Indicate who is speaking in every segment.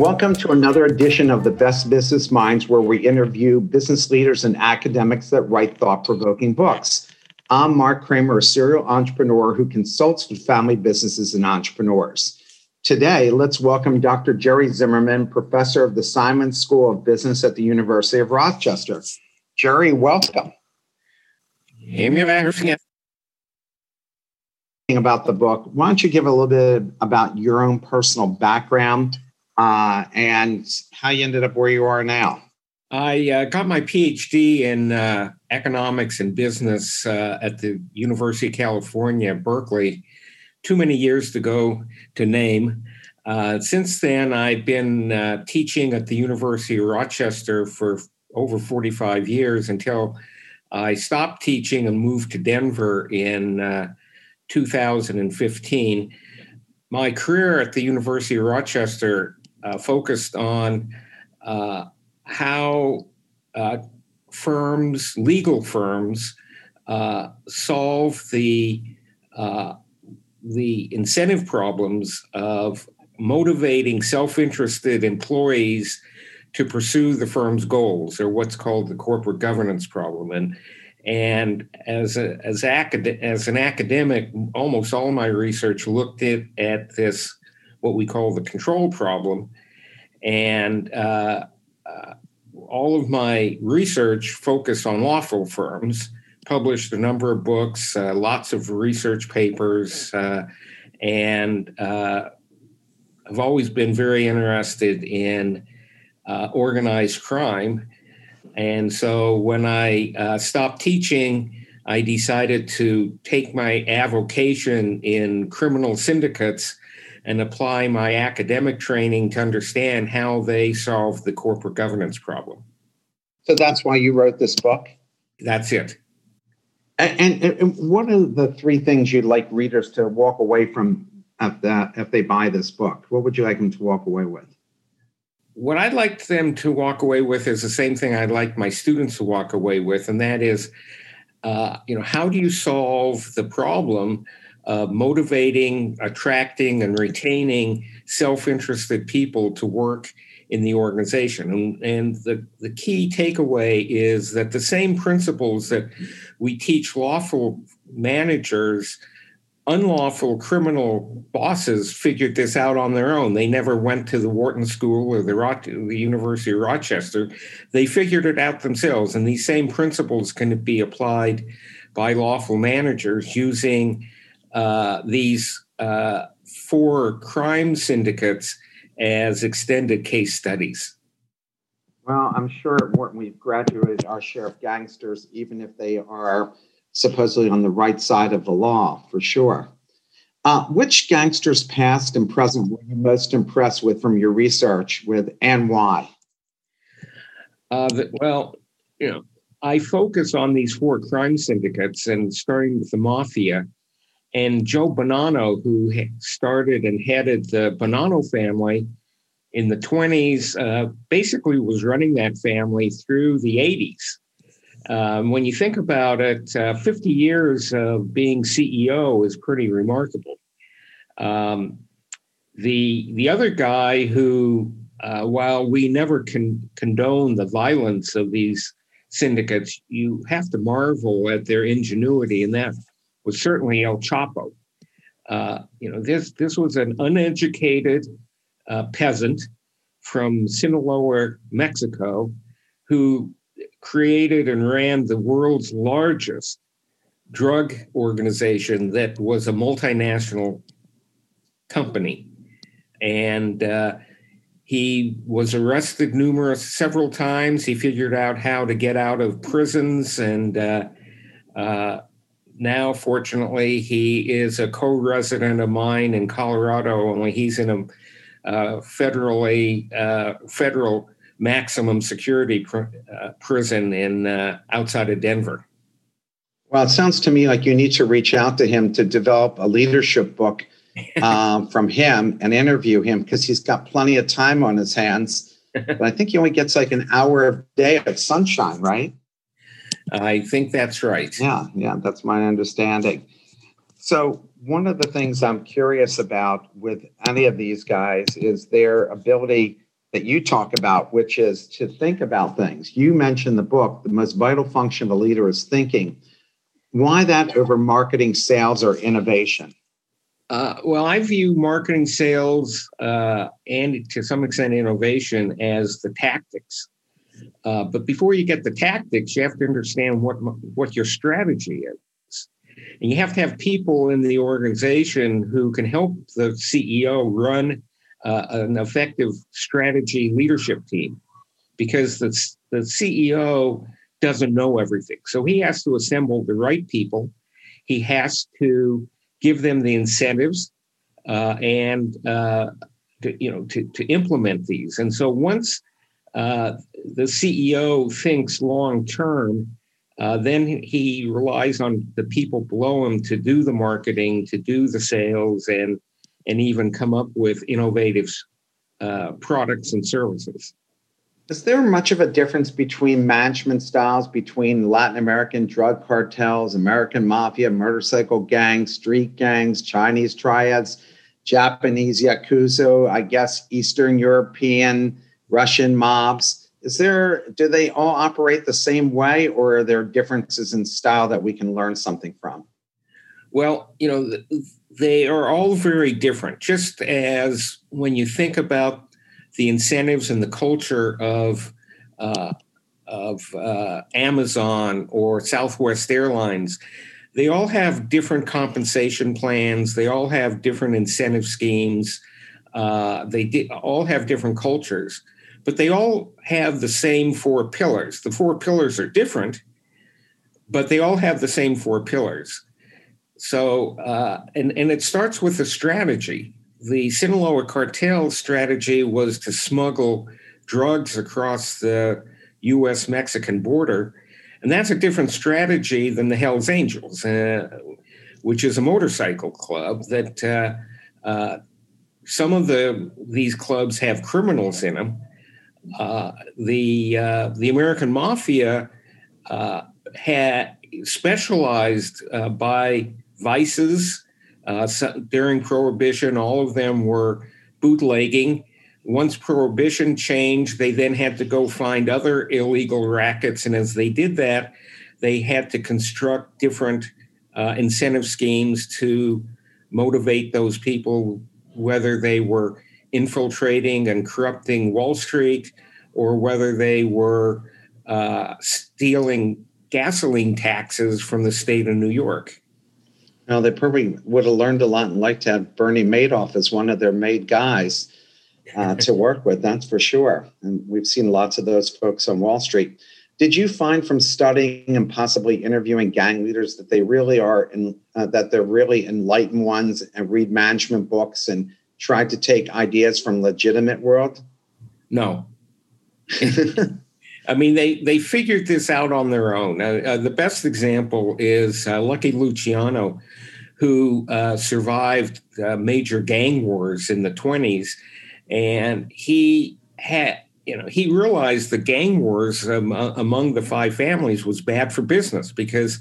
Speaker 1: Welcome to another edition of the Best Business Minds, where we interview business leaders and academics that write thought provoking books. I'm Mark Kramer, a serial entrepreneur who consults with family businesses and entrepreneurs. Today, let's welcome Dr. Jerry Zimmerman, professor of the Simon School of Business at the University of Rochester. Jerry, welcome. About the book, why don't you give a little bit about your own personal background uh, and how you ended up where you are now.
Speaker 2: I uh, got my PhD in uh, economics and business uh, at the University of California, Berkeley, too many years to go to name. Uh, since then, I've been uh, teaching at the University of Rochester for over 45 years until I stopped teaching and moved to Denver in 2015. My career at the University of Rochester uh, focused on uh, how uh, firms, legal firms, uh, solve the uh, the incentive problems of motivating self-interested employees to pursue the firm's goals, or what's called the corporate governance problem. And and as a, as acad- as an academic, almost all my research looked at at this what we call the control problem. And uh, uh, all of my research focused on lawful firms, published a number of books, uh, lots of research papers, uh, and uh, I've always been very interested in uh, organized crime. And so when I stopped teaching, I decided to take my avocation in criminal syndicates and apply my academic training to understand how they solve the corporate governance problem.
Speaker 1: So that's why you wrote this book?
Speaker 2: That's it.
Speaker 1: And, and, and what are the three things you'd like readers to walk away from if, the, if they buy this book? What would you like them to walk away with?
Speaker 2: What I'd like them to walk away with is the same thing I'd like my students to walk away with, and that is, uh, you know, how do you solve the problem uh, motivating, attracting, and retaining self interested people to work in the organization. And, and the, the key takeaway is that the same principles that we teach lawful managers, unlawful criminal bosses figured this out on their own. They never went to the Wharton School or the, the University of Rochester. They figured it out themselves. And these same principles can be applied by lawful managers using uh, these uh, four crime syndicates as extended case studies?
Speaker 1: Well, I'm sure at Wharton we've graduated our share of gangsters, even if they are supposedly on the right side of the law, for sure. Uh, which gangsters, past and present, were you most impressed with from your research with, and why?
Speaker 2: Uh, the, well, you know, I focus on these four crime syndicates, and starting with the mafia, and Joe Bonanno, who started and headed the Bonanno family in the 20s, uh, basically was running that family through the 80s. Um, when you think about it, uh, 50 years of being CEO is pretty remarkable. Um, the the other guy who, uh, while we never con- condone the violence of these syndicates, you have to marvel at their ingenuity, and that was certainly El Chapo. Uh, you know, this this was an uneducated uh, peasant from Sinaloa, Mexico, who created and ran the world's largest drug organization that was a multinational company, and uh, he was arrested numerous several times. He figured out how to get out of prisons and uh, uh, now, fortunately, he is a co-resident of mine in Colorado. Only he's in a uh, federally uh, federal maximum security pr- uh, prison in uh, outside of Denver.
Speaker 1: Well, it sounds to me like you need to reach out to him to develop a leadership book um, from him and interview him because he's got plenty of time on his hands. But I think he only gets like an hour a day of sunshine, right?
Speaker 2: I think that's right.
Speaker 1: Yeah, yeah, that's my understanding. So, one of the things I'm curious about with any of these guys is their ability that you talk about, which is to think about things. You mentioned the book, The Most Vital Function of a Leader is Thinking. Why that over marketing, sales, or innovation?
Speaker 2: Uh, well, I view marketing, sales, uh, and to some extent innovation as the tactics. Uh, but before you get the tactics, you have to understand what what your strategy is, and you have to have people in the organization who can help the CEO run uh, an effective strategy leadership team, because the the CEO doesn't know everything, so he has to assemble the right people. He has to give them the incentives uh, and uh, to, you know to, to implement these. And so once uh, the CEO thinks long term, uh, then he relies on the people below him to do the marketing, to do the sales, and and even come up with innovative uh, products and services.
Speaker 1: Is there much of a difference between management styles between Latin American drug cartels, American mafia, motorcycle gangs, street gangs, Chinese triads, Japanese yakuza, I guess Eastern European, Russian mobs? Is there do they all operate the same way or are there differences in style that we can learn something from?
Speaker 2: Well, you know, they are all very different. Just as when you think about the incentives and the culture of uh, of uh, Amazon or Southwest Airlines, they all have different compensation plans. They all have different incentive schemes. Uh, they di- all have different cultures, but they all have the same four pillars. The four pillars are different, but they all have the same four pillars. So, uh, and and it starts with a strategy the Sinaloa cartel strategy was to smuggle drugs across the U.S. Mexican border. And that's a different strategy than the Hells Angels, uh, which is a motorcycle club that uh, uh, some of the these clubs have criminals in them. Uh, the uh, the American Mafia uh, had specialized by vices so during Prohibition, all of them were bootlegging. Once Prohibition changed, they then had to go find other illegal rackets. And as they did that, they had to construct different uh, incentive schemes to motivate those people, whether they were infiltrating and corrupting Wall Street or whether they were uh, stealing gasoline taxes from the state of New York.
Speaker 1: Now, they probably would have learned a lot and like to have Bernie Madoff as one of their made guys uh, to work with, that's for sure. And we've seen lots of those folks on Wall Street. Did you find from studying and possibly interviewing gang leaders that they really are in, uh, that they're really enlightened ones and read management books and try to take ideas from legitimate world?
Speaker 2: No. I mean, they they figured this out on their own. Uh, uh, the best example is uh, Lucky Luciano, who uh, survived major gang wars in the twenties, and he had you know he realized the gang wars um, uh, among the five families was bad for business because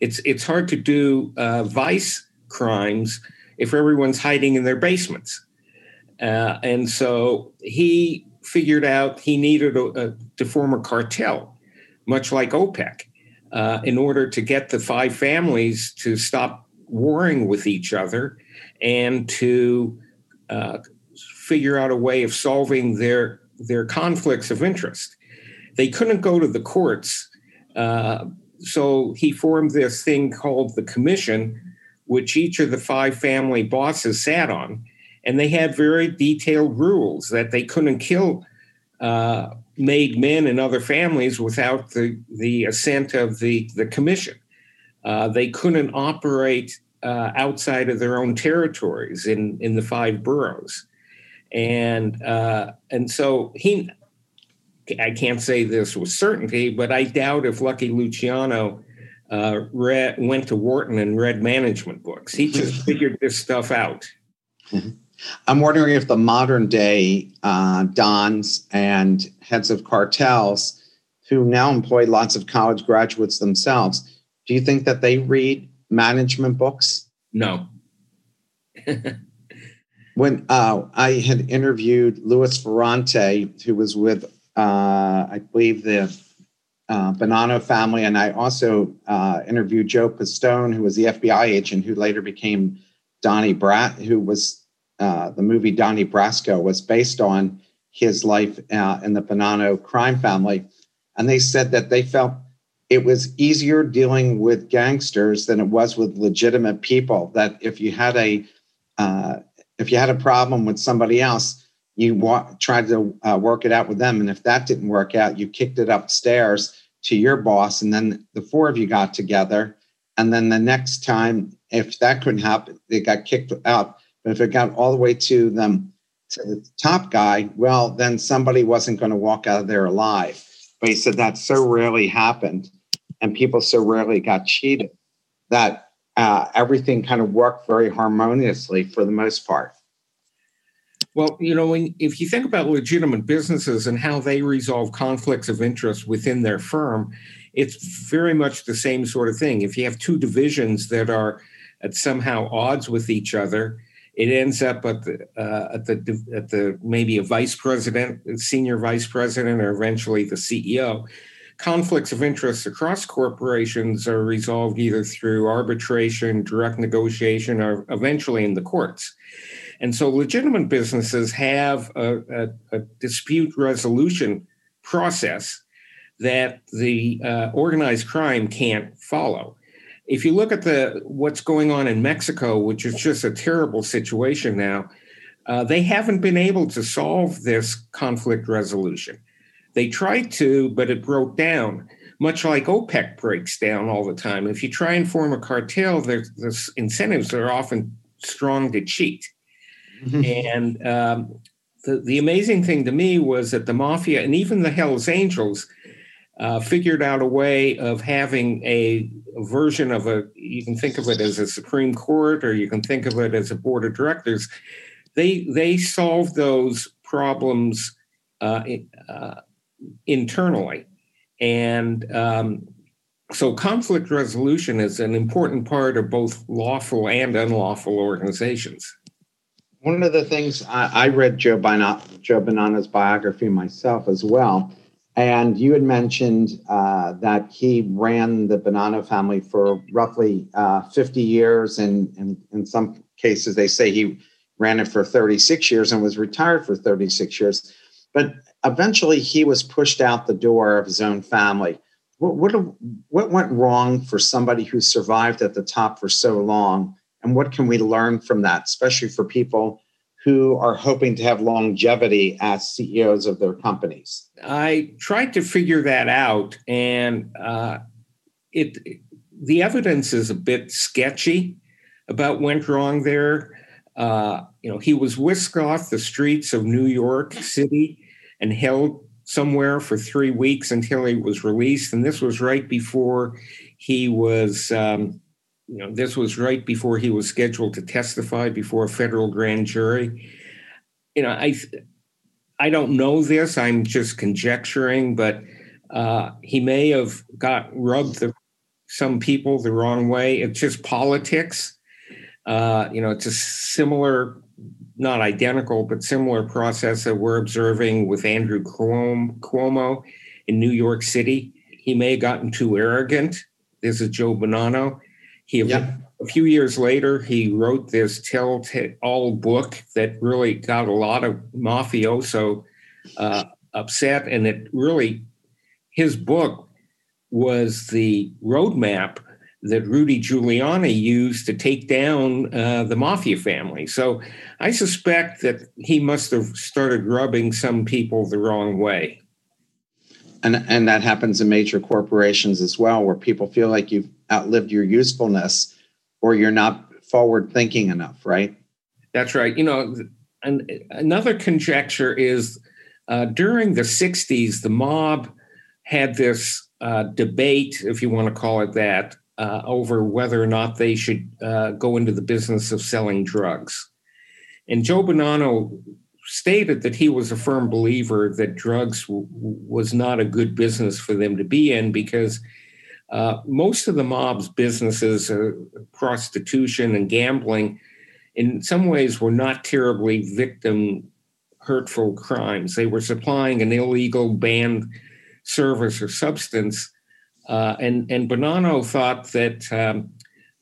Speaker 2: it's it's hard to do uh, vice crimes if everyone's hiding in their basements, and so he figured out he needed a, a, to form a cartel, much like OPEC, uh, in order to get the five families to stop warring with each other and to uh, figure out a way of solving their their conflicts of interest. They couldn't go to the courts, uh, so he formed this thing called the commission, which each of the five family bosses sat on and they had very detailed rules that they couldn't kill uh, made men and other families without the, the assent of the, the commission. Uh, they couldn't operate uh, outside of their own territories in, in the five boroughs. And, uh, and so he, I can't say this with certainty, but I doubt if Lucky Luciano uh, read, went to Wharton and read management books. He just figured this stuff out.
Speaker 1: Mm-hmm. I'm wondering if the modern day uh, dons and heads of cartels who now employ lots of college graduates themselves, do you think that they read management books?
Speaker 2: No.
Speaker 1: when uh, I had interviewed Louis Ferrante, who was with, uh, I believe, the uh, Bonanno family, and I also uh, interviewed Joe Pistone, who was the FBI agent who later became Donnie Brat, who was uh, the movie Donnie Brasco was based on his life uh, in the Bonanno crime family. And they said that they felt it was easier dealing with gangsters than it was with legitimate people. That if you had a uh, if you had a problem with somebody else, you wa- tried to uh, work it out with them, and if that didn't work out, you kicked it upstairs to your boss, and then the four of you got together. And then the next time, if that couldn't happen, they got kicked out but if it got all the way to them to the top guy, well, then somebody wasn't going to walk out of there alive. But he said that so rarely happened, and people so rarely got cheated that uh, everything kind of worked very harmoniously for the most part.
Speaker 2: Well, you know, when, if you think about legitimate businesses and how they resolve conflicts of interest within their firm, it's very much the same sort of thing. If you have two divisions that are at somehow odds with each other, it ends up at the uh, at the at the maybe a vice president, senior vice president, or eventually the CEO. Conflicts of interest across corporations are resolved either through arbitration, direct negotiation, or eventually in the courts. And so, legitimate businesses have a, a, a dispute resolution process that the uh, organized crime can't follow if you look at the what's going on in Mexico, which is just a terrible situation now, uh, they haven't been able to solve this conflict resolution. They tried to, but it broke down, much like OPEC breaks down all the time. If you try and form a cartel, there's incentives are often strong to cheat. Mm-hmm. And um, the, the amazing thing to me was that the mafia and even the Hells Angels uh, figured out a way of having a, a, version of a, you can think of it as a Supreme Court or you can think of it as a board of directors. They, they solved those problems uh, uh, internally. And um, so conflict resolution is an important part of both lawful and unlawful organizations.
Speaker 1: One of the things I, I read Joe, Joe Bonanno's biography myself as well and you had mentioned uh, that he ran the Bonanno family for roughly uh, 50 years, and, and in some cases, they say he ran it for 36 years and was retired for 36 years. But eventually, he was pushed out the door of his own family. What, what, what went wrong for somebody who survived at the top for so long? And what can we learn from that, especially for people who are hoping to have longevity as CEOs of their companies?
Speaker 2: I tried to figure that out, and uh, it the evidence is a bit sketchy about went wrong there. Uh, you know, he was whisked off the streets of New York City and held somewhere for three weeks until he was released, and this was right before he was. Um, you know, this was right before he was scheduled to testify before a federal grand jury. You know, I I don't know this. I'm just conjecturing, but uh, he may have got rubbed the, some people the wrong way. It's just politics. Uh, you know, it's a similar, not identical, but similar process that we're observing with Andrew Cuomo in New York City. He may have gotten too arrogant. This is Joe Bonanno. He yep. a few years later he wrote this tell-all book that really got a lot of mafioso uh, upset, and it really his book was the roadmap that Rudy Giuliani used to take down uh, the mafia family. So I suspect that he must have started rubbing some people the wrong way.
Speaker 1: And and that happens in major corporations as well, where people feel like you've outlived your usefulness or you're not forward thinking enough, right?
Speaker 2: That's right. You know, and another conjecture is uh, during the 60s, the mob had this uh, debate, if you want to call it that, uh, over whether or not they should uh, go into the business of selling drugs. And Joe Bonanno stated that he was a firm believer that drugs w- was not a good business for them to be in because uh, most of the mob's businesses, uh, prostitution and gambling, in some ways were not terribly victim hurtful crimes. They were supplying an illegal banned service or substance. Uh, and, and Bonanno thought that um,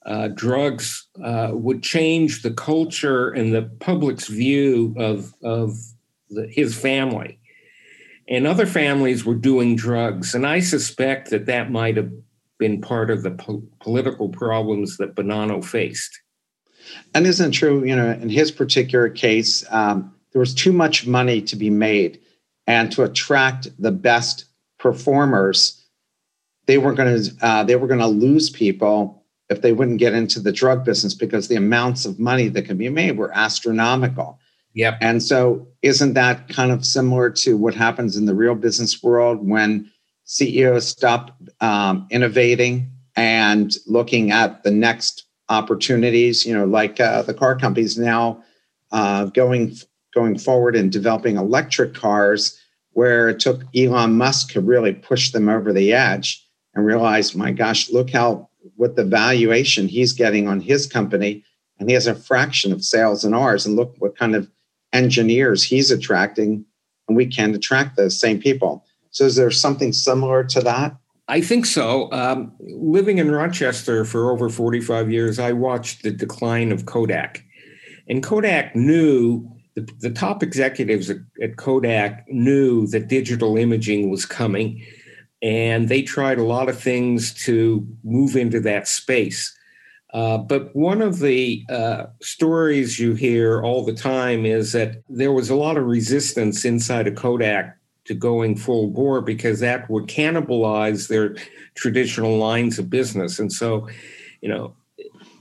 Speaker 2: uh, drugs uh, would change the culture and the public's view of, of the, his family. And other families were doing drugs. And I suspect that that might have been part of the po- political problems that Bonanno faced.
Speaker 1: And isn't true, you know, in his particular case, um, there was too much money to be made. And to attract the best performers, they were going to uh, they were going to lose people if they wouldn't get into the drug business because the amounts of money that could be made were astronomical.
Speaker 2: Yep.
Speaker 1: And so, isn't that kind of similar to what happens in the real business world when CEOs stop um, innovating and looking at the next opportunities? You know, like uh, the car companies now uh, going going forward and developing electric cars, where it took Elon Musk to really push them over the edge and realize, my gosh, look how what the valuation he's getting on his company, and he has a fraction of sales in ours, and look what kind of engineers he's attracting, and we can attract those same people. So, is there something similar to that?
Speaker 2: I think so. Um, living in Rochester for over 45 years, I watched the decline of Kodak. And Kodak knew, the, the top executives at Kodak knew that digital imaging was coming. And they tried a lot of things to move into that space. Uh, but one of the uh, stories you hear all the time is that there was a lot of resistance inside of Kodak to going full bore because that would cannibalize their traditional lines of business. And so, you know,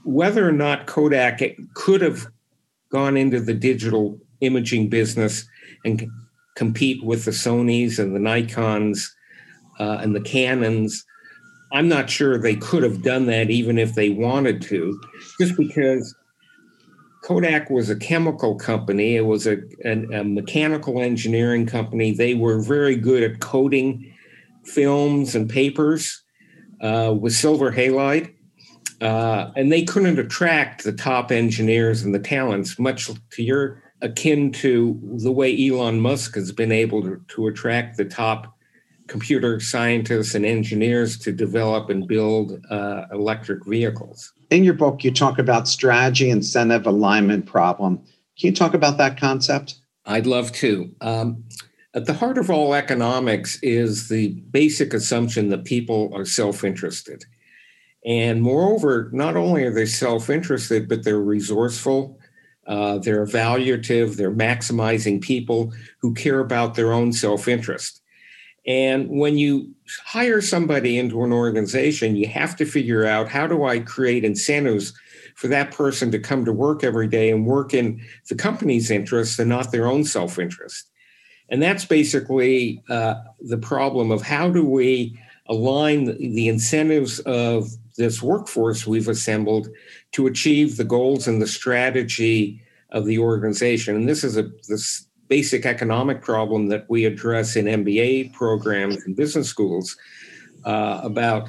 Speaker 2: whether or not Kodak could have gone into the digital imaging business and compete with the Sonys and the Nikons uh, and the Canons, I'm not sure they could have done that even if they wanted to, just because Kodak was a chemical company. It was a, a, mechanical engineering company. They were very good at coating films and papers uh, with silver halide. Uh, and they couldn't attract the top engineers and the talents, much to your akin to the way Elon Musk has been able to, to attract the top computer scientists and engineers to develop and build uh, electric vehicles.
Speaker 1: In your book, you talk about strategy incentive alignment problem. Can you talk about that concept?
Speaker 2: I'd love to. Um, at the heart of all economics is the basic assumption that people are self interested. And moreover, not only are they self interested, but they're resourceful, uh, they're evaluative, they're maximizing people who care about their own self interest. And when you hire somebody into an organization, you have to figure out how do I create incentives for that person to come to work every day and work in the company's interest and not their own self interest. And that's basically uh, the problem of how do we align the incentives of this workforce we've assembled to achieve the goals and the strategy of the organization. And this is a this basic economic problem that we address in MBA programs and business schools uh, about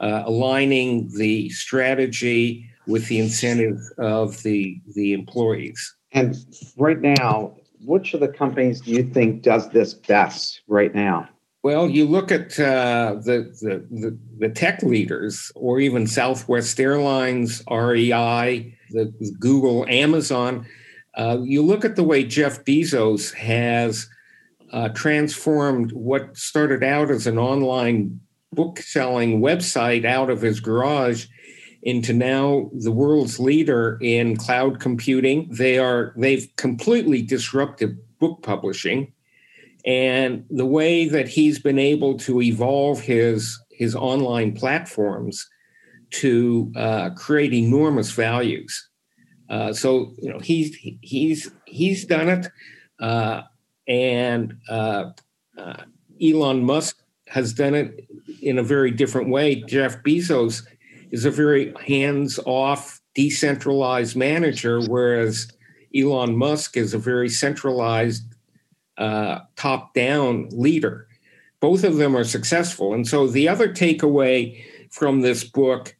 Speaker 2: uh, aligning the strategy with the incentives of the the employees.
Speaker 1: And right now, which of the companies do you think does this best right now?
Speaker 2: Well, you look at uh, the, the, the the tech leaders, or even Southwest Airlines, REI, the Google, Amazon uh, you look at the way Jeff Bezos has uh, transformed what started out as an online book selling website out of his garage into now the world's leader in cloud computing. They are they've completely disrupted book publishing, and the way that he's been able to evolve his his online platforms to uh, create enormous values. Uh, so you know he's he's he's done it, uh, and uh, uh, Elon Musk has done it in a very different way. Jeff Bezos is a very hands off, decentralized manager, whereas Elon Musk is a very centralized, uh, top down leader. Both of them are successful. And so the other takeaway from this book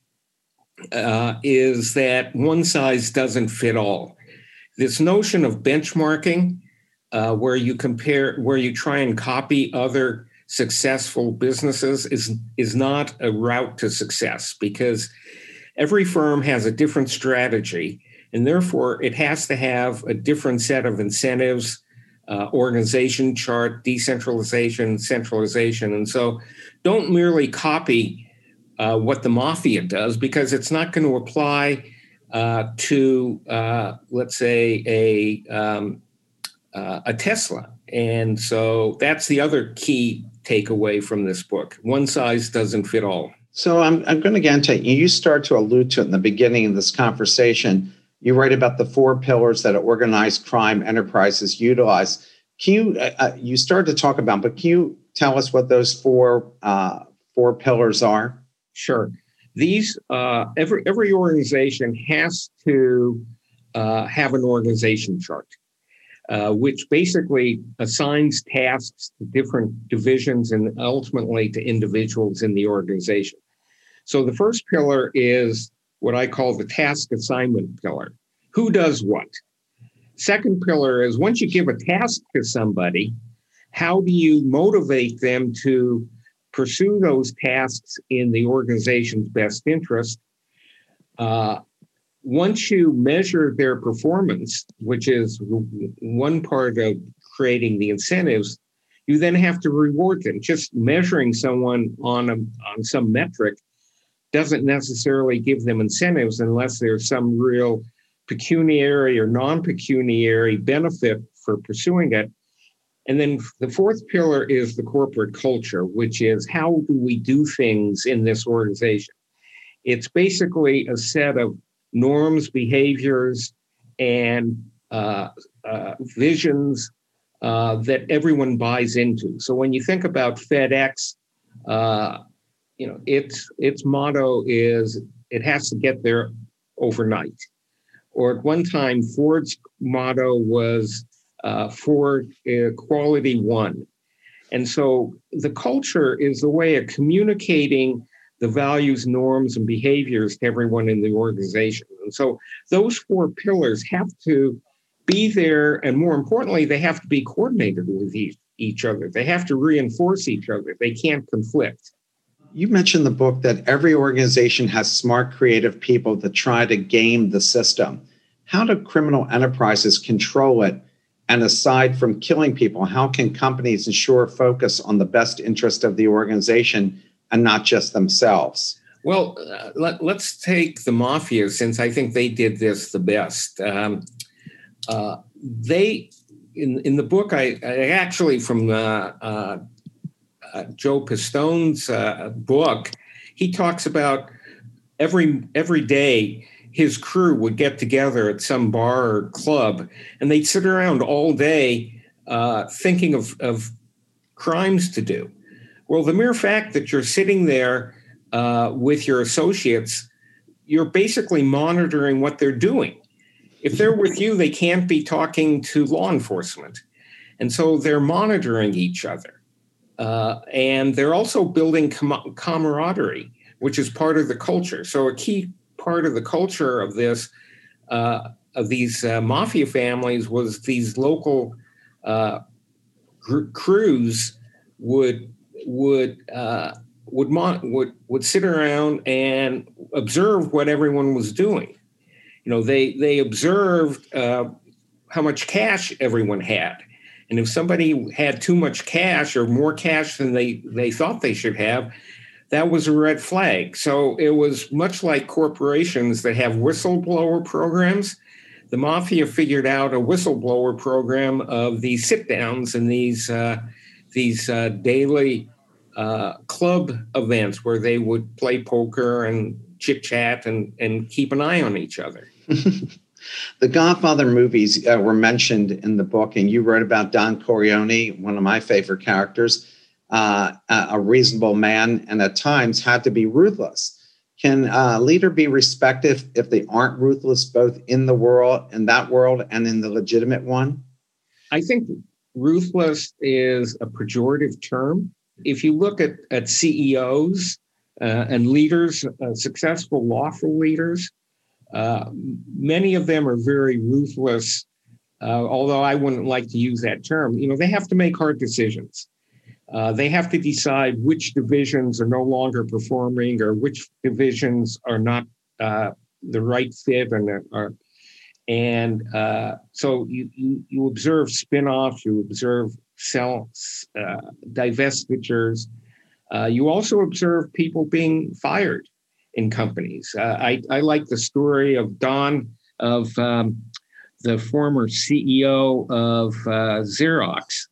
Speaker 2: uh, is that one size doesn't fit all. This notion of benchmarking, uh, where you compare, where you try and copy other successful businesses, is is not a route to success because every firm has a different strategy, and therefore it has to have a different set of incentives, uh, organization chart, decentralization, centralization, and so don't merely copy uh, what the mafia does because it's not going to apply uh, to, uh, let's say, a um, uh, a Tesla. And so that's the other key takeaway from this book. One size doesn't fit all.
Speaker 1: So I'm, I'm going to get into you start to allude to it in the beginning of this conversation. You write about the four pillars that organized crime enterprises utilize. Can you uh, you started to talk about, but can you tell us what those four four pillars are?
Speaker 2: Sure. These uh, every every organization has to uh, have an organization chart, uh, which basically assigns tasks to different divisions and ultimately to individuals in the organization. So the first pillar is what I call the task assignment pillar. Who does what? Second pillar is once you give a task to somebody, how do you motivate them to pursue those tasks in the organization's best interest. Uh, once you measure their performance, which is one part of creating the incentives, you then have to reward them. Just measuring someone on a, on some metric doesn't necessarily give them incentives unless there's some real pecuniary or non-pecuniary benefit for pursuing it. And then the fourth pillar is the corporate culture, which is how do we do things in this organization? It's basically a set of norms, behaviors, and uh, uh, visions uh, that everyone buys into. So when you think about FedEx, uh, you know its its motto is it has to get there overnight. Or at one time, Ford's motto was uh, for uh, quality one. And so the culture is the way of communicating the values, norms, and behaviors to everyone in the organization. And so those four pillars have to be there. And more importantly, they have to be coordinated with each, each other. They have to reinforce each other. They can't conflict.
Speaker 1: You mentioned the book that every organization has smart, creative people that try to game the system. How do criminal enterprises control it and aside from killing people, how can companies ensure focus on the best interest of the organization and not just themselves?
Speaker 2: Well, uh, let, us take the mafia since I think they did this the best. Um, uh, they, in, in the book, I, I actually from uh, uh, uh Joe Pistone's uh, book, he talks about every every day his crew would get together at some bar or club and they'd sit around all day uh, thinking of, of crimes to do. Well, the mere fact that you're sitting there uh, with your associates, you're basically monitoring what they're doing. If they're with you, they can't be talking to law enforcement. And so they're monitoring each other. Uh, and they're also building com- camaraderie, which is part of the culture. So, a key part of the culture of this uh, of these uh, mafia families was these local uh, gr- crews would would uh, would, mon- would would sit around and observe what everyone was doing. You know, they they observed uh, how much cash everyone had. And if somebody had too much cash or more cash than they, they thought they should have, that was a red flag. So it was much like corporations that have whistleblower programs. The mafia figured out a whistleblower program of these sit downs and these uh, these uh, daily uh, club events where they would play poker and chit chat and and keep an eye on each other.
Speaker 1: The Godfather movies uh, were mentioned in the book, and you wrote about Don Corleone, one of my favorite characters, uh, a reasonable man, and at times had to be ruthless. Can a leader be respected if they aren't ruthless, both in the world, in that world, and in the legitimate one?
Speaker 2: I think ruthless is a pejorative term. If you look at, at CEOs uh, and leaders, uh, successful lawful leaders, uh, many of them are very ruthless, uh, although I wouldn't like to use that term. You know, they have to make hard decisions. Uh, they have to decide which divisions are no longer performing or which divisions are not uh, the right fit and are. And uh, so you, you, you observe spin-offs, you observe sell uh, divestitures. you also observe people being fired in companies. Uh, I, I like the story of Don, of um, the former CEO of uh, Xerox,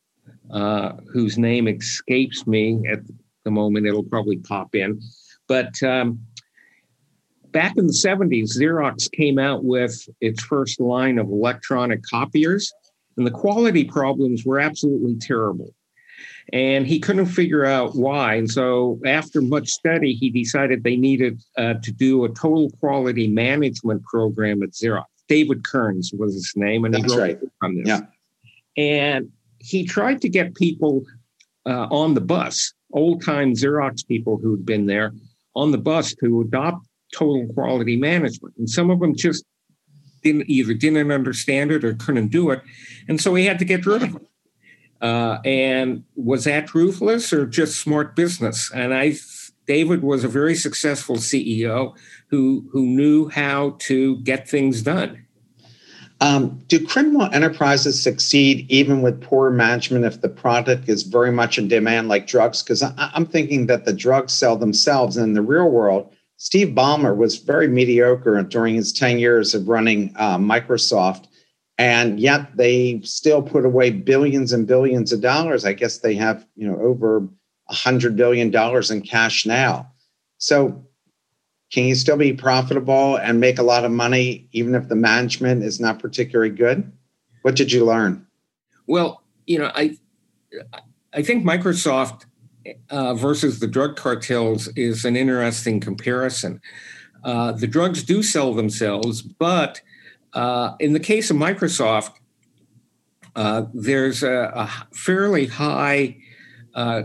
Speaker 2: uh, whose name escapes me at the moment. It'll probably pop in. But um, back in the 70s, Xerox came out with its first line of electronic copiers, and the quality problems were absolutely terrible and he couldn't figure out why. And so, after much study, he decided they needed uh, to do a total quality management program at Xerox. David Kearns was his name, and
Speaker 1: That's
Speaker 2: he wrote
Speaker 1: right.
Speaker 2: on this.
Speaker 1: Yeah.
Speaker 2: And he tried to get people uh, on the bus, old time Xerox people who'd been there, on the bus to adopt total quality management. And some of them just didn't either didn't understand it or couldn't do it. And so he had to get rid of them. Uh, and was that ruthless or just smart business? And I, David was a very successful CEO who who knew how to get things done.
Speaker 1: Um, do criminal enterprises succeed even with poor management if the product is very much in demand, like drugs? Because I'm thinking that the drugs sell themselves. In the real world, Steve Ballmer was very mediocre during his 10 years of running uh, Microsoft and yet they still put away billions and billions of dollars. I guess they have you know over a hundred billion dollars in cash now. So can you still be profitable and make a lot of money even if the management is not particularly good? What did you learn?
Speaker 2: Well, you know, I I think Microsoft uh, versus the drug cartels is an interesting comparison. Uh, the drugs do sell themselves, but uh, in the case of Microsoft, uh, there's a, a, fairly high uh,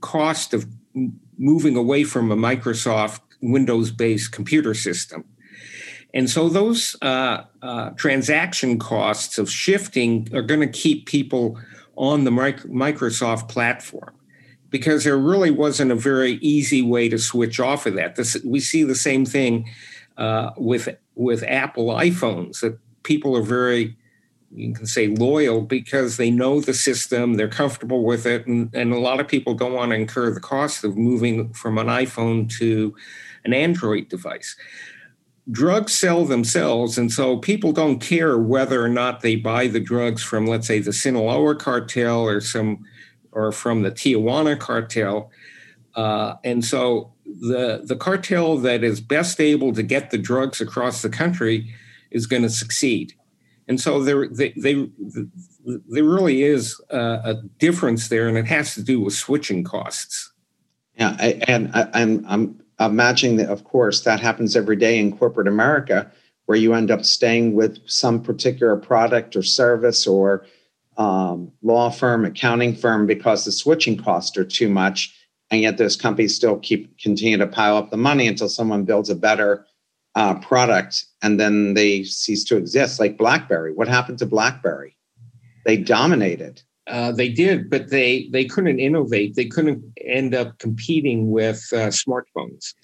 Speaker 2: cost of moving away from a Microsoft Windows based computer system. And so those uh, uh, transaction costs of shifting are going to keep people on the Microsoft platform because there really wasn't a very easy way to switch off of that. This, we see the same thing uh, with with Apple iPhones that people are very you can say loyal because they know the system, they're comfortable with it, and, and a lot of people don't want to incur the cost of moving from an iPhone to an Android device. Drugs sell themselves, and so people don't care whether or not they buy the drugs from, let's say, the Sinaloa cartel or some, or from the Tijuana cartel. Uh, and so the the cartel that is best able to get the drugs across the country is going to succeed. And so there, they, they, there really is a, a, difference there, and it has to do with switching costs.
Speaker 1: Yeah, I, and I, I'm I'm imagining that, of course, that happens every day in corporate America, where you end up staying with some particular product or service or um, law firm, accounting firm, because the switching costs are too much. And yet those companies still keep continue to pile up the money until someone builds a better uh, product. And then they cease to exist like blackberry. What happened to blackberry? They dominated
Speaker 2: uh, they did but they they couldn't innovate. They couldn't end up competing with uh, smartphones.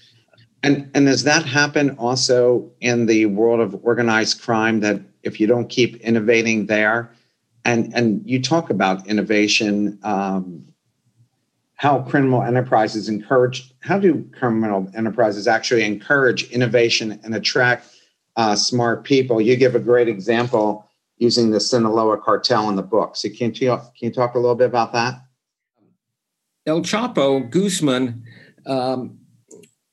Speaker 1: And and does that happen also in the world of organized crime that if you don't keep innovating there and and you talk about innovation um, how criminal enterprises encourage how do criminal enterprises actually encourage innovation and attract uh, smart people? You give a great example using the sinaloa cartel in the book. So can you, can you talk a little bit about that?
Speaker 2: El chapo guzman um,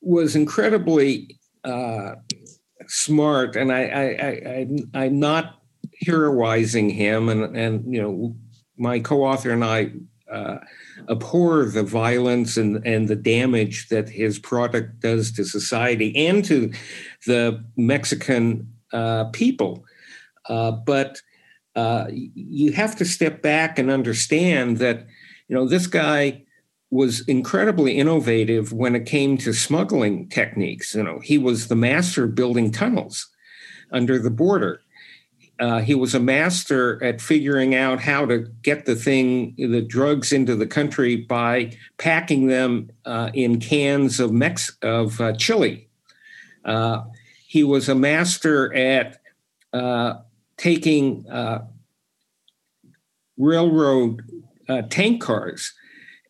Speaker 2: was incredibly uh, smart, and I, I, I, am not heroizing him, and and you know, my co-author and I uh, abhor the violence and and the damage that his product does to society and to the Mexican uh, people, uh, but. Uh, you have to step back and understand that, you know, this guy was incredibly innovative when it came to smuggling techniques. You know, he was the master of building tunnels under the border. Uh, he was a master at figuring out how to get the thing, the drugs into the country by packing them uh, in cans of Mex of uh, chili. Uh, he was a master at uh, taking uh, railroad tank cars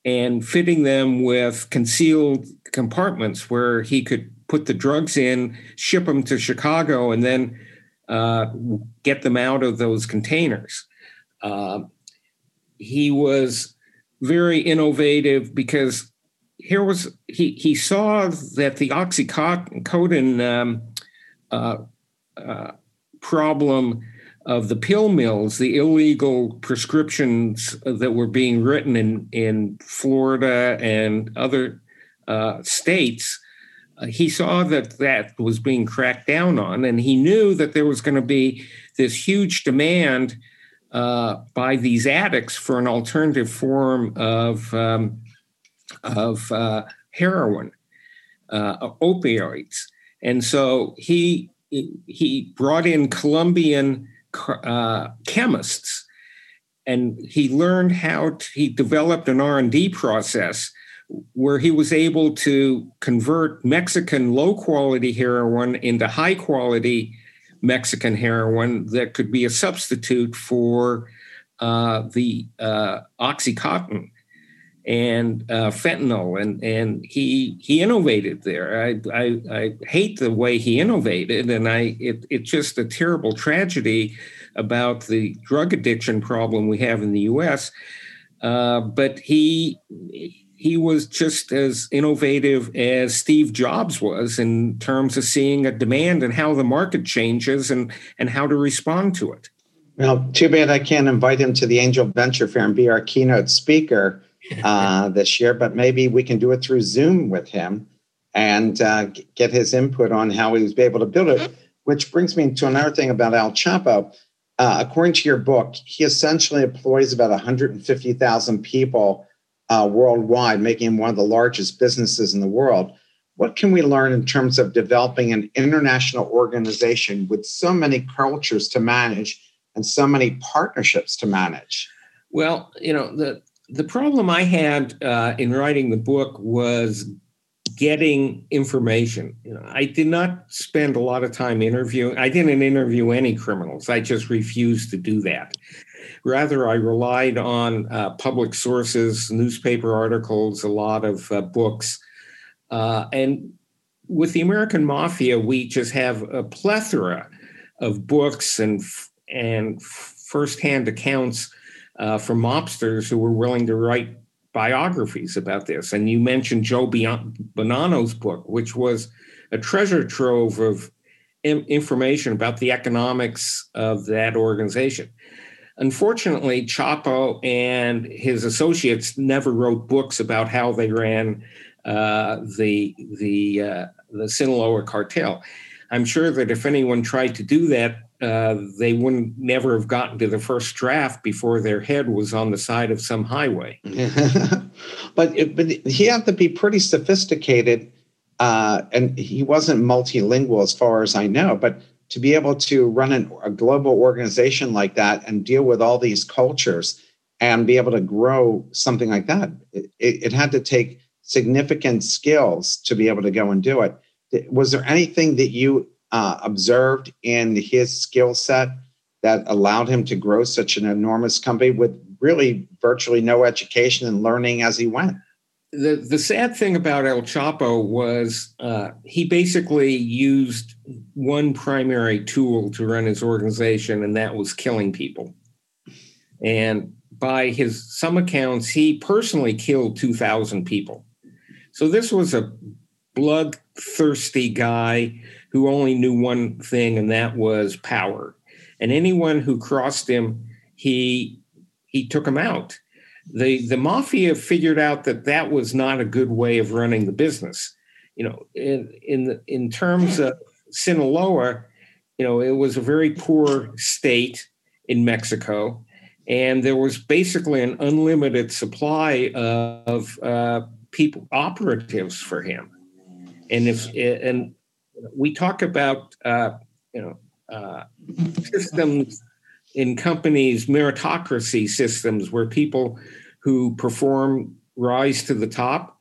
Speaker 2: and fitting them with concealed compartments where he could put the drugs in, ship them to Chicago, and then uh, get them out of those containers. Uh, he was very innovative because here was he he saw that the oxycodone um, uh, uh problem of the pill mills, the illegal prescriptions that were being written in, in Florida and other uh, states, uh, he saw that that was being cracked down on. And he knew that there was going to be this huge demand uh, by these addicts for an alternative form of, um, of uh, heroin, uh, opioids. And so he he brought in Colombian uh, chemists, and he learned how to, he developed an R&D process where he was able to convert Mexican low quality heroin into high quality Mexican heroin that could be a substitute for uh, the uh, OxyContin and uh, fentanyl, and and he he innovated there. I, I, I hate the way he innovated, and I it, it's just a terrible tragedy about the drug addiction problem we have in the U.S. Uh, but he he was just as innovative as Steve Jobs was in terms of seeing a demand and how the market changes and and how to respond to it.
Speaker 1: Well, too bad I can't invite him to the Angel Venture Fair and be our keynote speaker uh, this year, but maybe we can do it through Zoom with him and uh, get his input on how he was able to build it. Which brings me to another thing about El Chapo. Uh, according to your book, he essentially employs about 150,000 people uh, worldwide, making him one of the largest businesses in the world. What can we learn in terms of developing an international organization with so many cultures to manage and so many partnerships to manage?
Speaker 2: Well, you know, the the problem I had uh, in writing the book was getting information. You know, I did not spend a lot of time interviewing. I didn't interview any criminals. I just refused to do that. Rather, I relied on uh, public sources, newspaper articles, a lot of uh, books. Uh, and with the American Mafia, we just have a plethora of books and and firsthand accounts uh, from mobsters who were willing to write biographies about this. And you mentioned Joe Bonanno's book, which was a treasure trove of information about the economics of that organization. Unfortunately, Chapo and his associates never wrote books about how they ran uh, the the uh, the Sinaloa cartel. I'm sure that if anyone tried to do that, uh, they wouldn't never have gotten to the first draft before their head was on the side of some highway.
Speaker 1: but but he had to be pretty sophisticated, uh, and he wasn't multilingual as far as I know. But to be able to run an, a global organization like that and deal with all these cultures and be able to grow something like that, it, it had to take significant skills to be able to go and do it. Was there anything that you uh, observed in his skill set that allowed him to grow such an enormous company with really virtually no education and learning as he went.
Speaker 2: The, the sad thing about El Chapo was uh, he basically used one primary tool to run his organization, and that was killing people. And by his some accounts, he personally killed 2,000 people. So this was a bloodthirsty guy who only knew one thing, and that was power. And anyone who crossed him, he he took him out. The the mafia figured out that that was not a good way of running the business. You know, in in in terms of Sinaloa, you know, it was a very poor state in Mexico, and there was basically an unlimited supply of uh, people operatives for him. And if and we talk about uh, you know uh, systems in companies, meritocracy systems where people who perform rise to the top.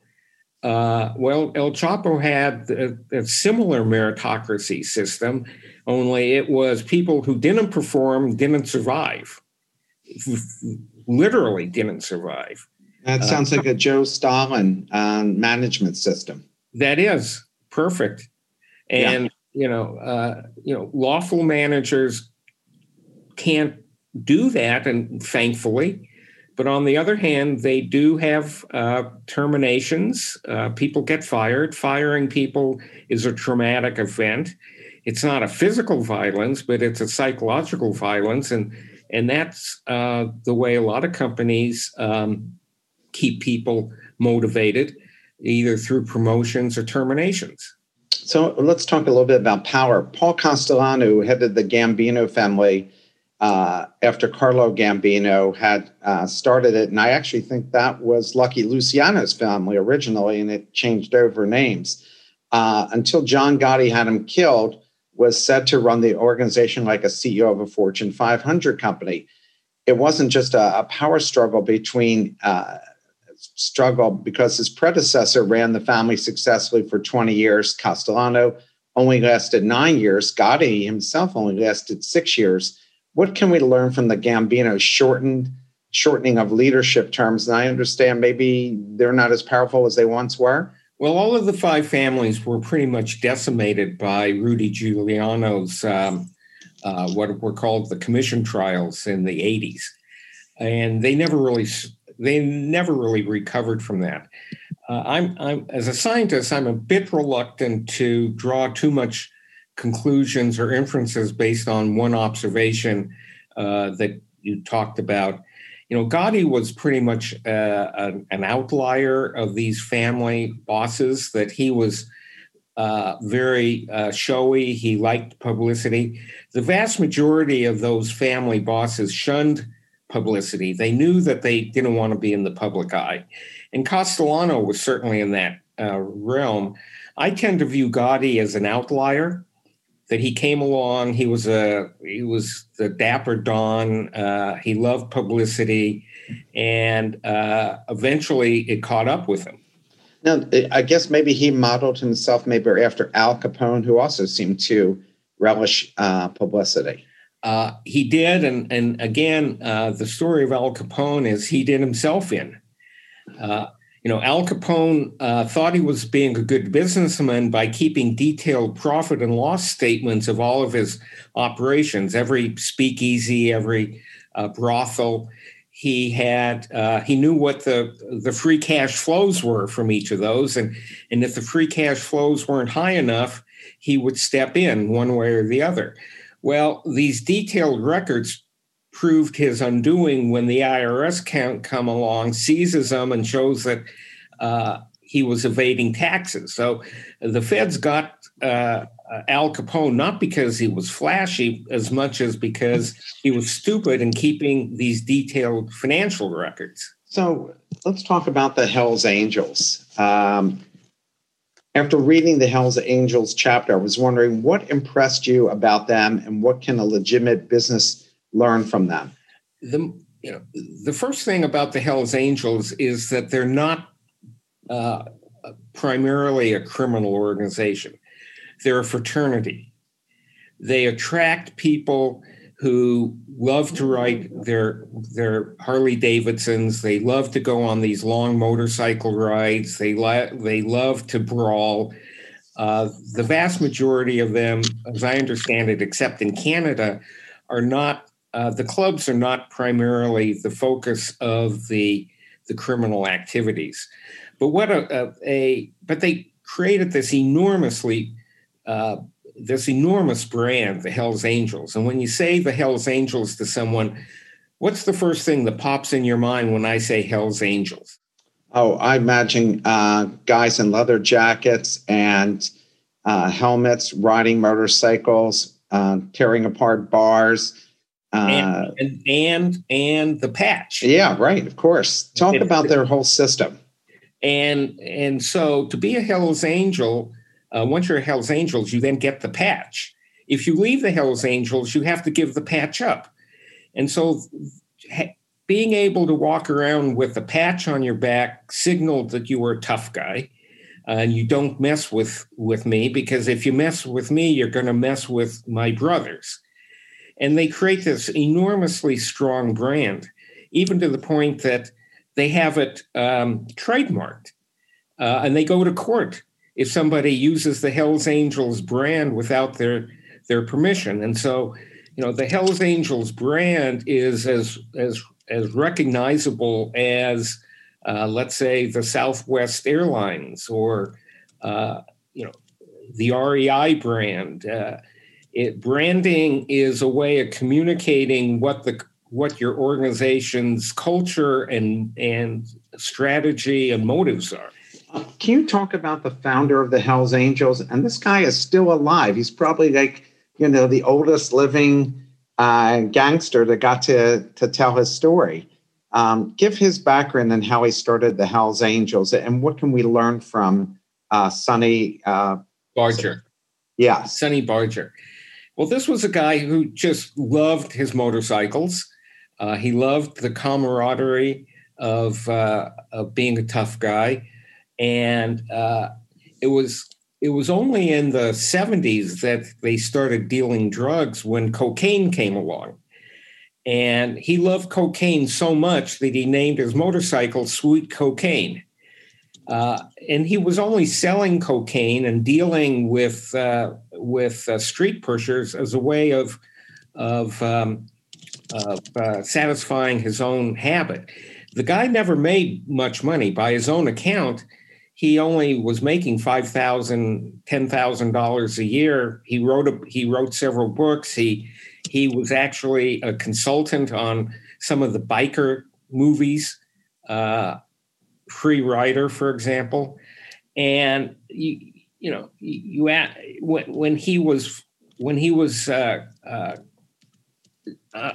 Speaker 2: Uh, well, El Chapo had a, a, similar meritocracy system, only it was people who didn't perform didn't survive, literally didn't survive.
Speaker 1: That sounds uh, like a Joe Stalin uh, management system.
Speaker 2: That is perfect, and yeah. you know, uh, you know, lawful managers can't do that, and thankfully. But on the other hand, they do have uh, terminations. Uh, people get fired. Firing people is a traumatic event. It's not a physical violence, but it's a psychological violence, and and that's uh, the way a lot of companies um, keep people motivated, either through promotions or terminations.
Speaker 1: So let's talk a little bit about power. Paul Castellano, headed the Gambino family uh, after Carlo Gambino had uh, started it, and I actually think that was Lucky Luciano's family originally, and it changed over names uh, until John Gotti had him killed. Was said to run the organization like a CEO of a Fortune 500 company. It wasn't just a, a power struggle between uh, struggle because his predecessor ran the family successfully for 20 years. Castellano only lasted nine years. Gotti himself only lasted six years. What can we learn from the Gambino shortened shortening of leadership terms? And I understand maybe they're not as powerful as they once were.
Speaker 2: Well, all of the five families were pretty much decimated by Rudy Giuliani's um, uh, what were called the commission trials in the 80s. And they never really they never really recovered from that. Uh, I'm, I'm, as a scientist, I'm a bit reluctant to draw too much conclusions or inferences based on one observation uh, that you talked about. You know, Gotti was pretty much uh, an, an, outlier of these family bosses. That he was uh, very uh, showy. He liked publicity. The vast majority of those family bosses shunned publicity. They knew that they didn't want to be in the public eye. And Castellano was certainly in that uh, realm. I tend to view Gotti as an outlier. That he came along, he was a he was the dapper don. Uh, he loved publicity, and uh, eventually it caught up with him.
Speaker 1: Now, I guess maybe he modeled himself maybe after Al Capone, who also seemed to relish uh, publicity.
Speaker 2: Uh, he did, and and again, uh, the story of Al Capone is he did himself in. Uh, you know, Al Capone uh, thought he was being a good businessman by keeping detailed profit and loss statements of all of his operations, every speakeasy, every uh, brothel. He had uh, he knew what the the free cash flows were from each of those, and and if the free cash flows weren't high enough, he would step in one way or the other. Well, these detailed records proved his undoing when the IRS can't come along, seizes them, and shows that uh, he was evading taxes. So the feds got uh, Al Capone not because he was flashy as much as because he was stupid in keeping these detailed financial records.
Speaker 1: So let's talk about the Hells Angels. Um, after reading the Hells Angels chapter, I was wondering what impressed you about them and what can a legitimate business learn from them?
Speaker 2: The, you know, the first thing about the Hells Angels is that they're not uh, primarily a criminal organization, they're a fraternity. They attract people who love to ride their their Harley Davidsons. They love to go on these long motorcycle rides. They li- they love to brawl. Uh, the vast majority of them, as I understand it, except in Canada, are not. Uh, the clubs are not primarily the focus of the the criminal activities, but what a, a, a but they created this enormously uh, this enormous brand, the Hell's Angels. And when you say the Hell's Angels to someone, what's the first thing that pops in your mind when I say Hell's Angels?
Speaker 1: Oh, I imagine uh, guys in leather jackets and uh, helmets, riding motorcycles, uh, tearing apart bars.
Speaker 2: Uh, and, and, and and the patch.
Speaker 1: Yeah, right. Of course. Talk it, about their whole system.
Speaker 2: And and so to be a Hell's Angel, uh, once you're Hell's Angels, you then get the patch. If you leave the Hell's Angels, you have to give the patch up. And so ha- being able to walk around with a patch on your back signaled that you were a tough guy and you don't mess with with me because if you mess with me you're going to mess with my brothers and they create this enormously strong brand even to the point that they have it um, trademarked uh, and they go to court if somebody uses the hells angels brand without their their permission and so you know the hells angels brand is as as as recognizable as uh, let's say the Southwest Airlines or uh, you know the REI brand. Uh, it, branding is a way of communicating what the what your organization's culture and and strategy and motives are.
Speaker 1: Can you talk about the founder of the Hells Angels? And this guy is still alive. He's probably like you know the oldest living uh, gangster that got to to tell his story. Um, give his background and how he started the Hells Angels, and what can we learn from uh, Sonny uh,
Speaker 2: Barger?
Speaker 1: Yeah,
Speaker 2: Sonny Barger. Well, this was a guy who just loved his motorcycles. Uh, he loved the camaraderie of uh, of being a tough guy, and uh, it was it was only in the 70s that they started dealing drugs when cocaine came along and he loved cocaine so much that he named his motorcycle Sweet Cocaine. Uh, and he was only selling cocaine and dealing with uh, with uh, street pushers as a way of of, um, of uh, satisfying his own habit. The guy never made much money. By his own account, he only was making five thousand, ten thousand dollars a year. He wrote a, he wrote several books. He he was actually a consultant on some of the biker movies, uh, Free Rider, for example. And you, you know, you, when, when he was when he was uh, uh,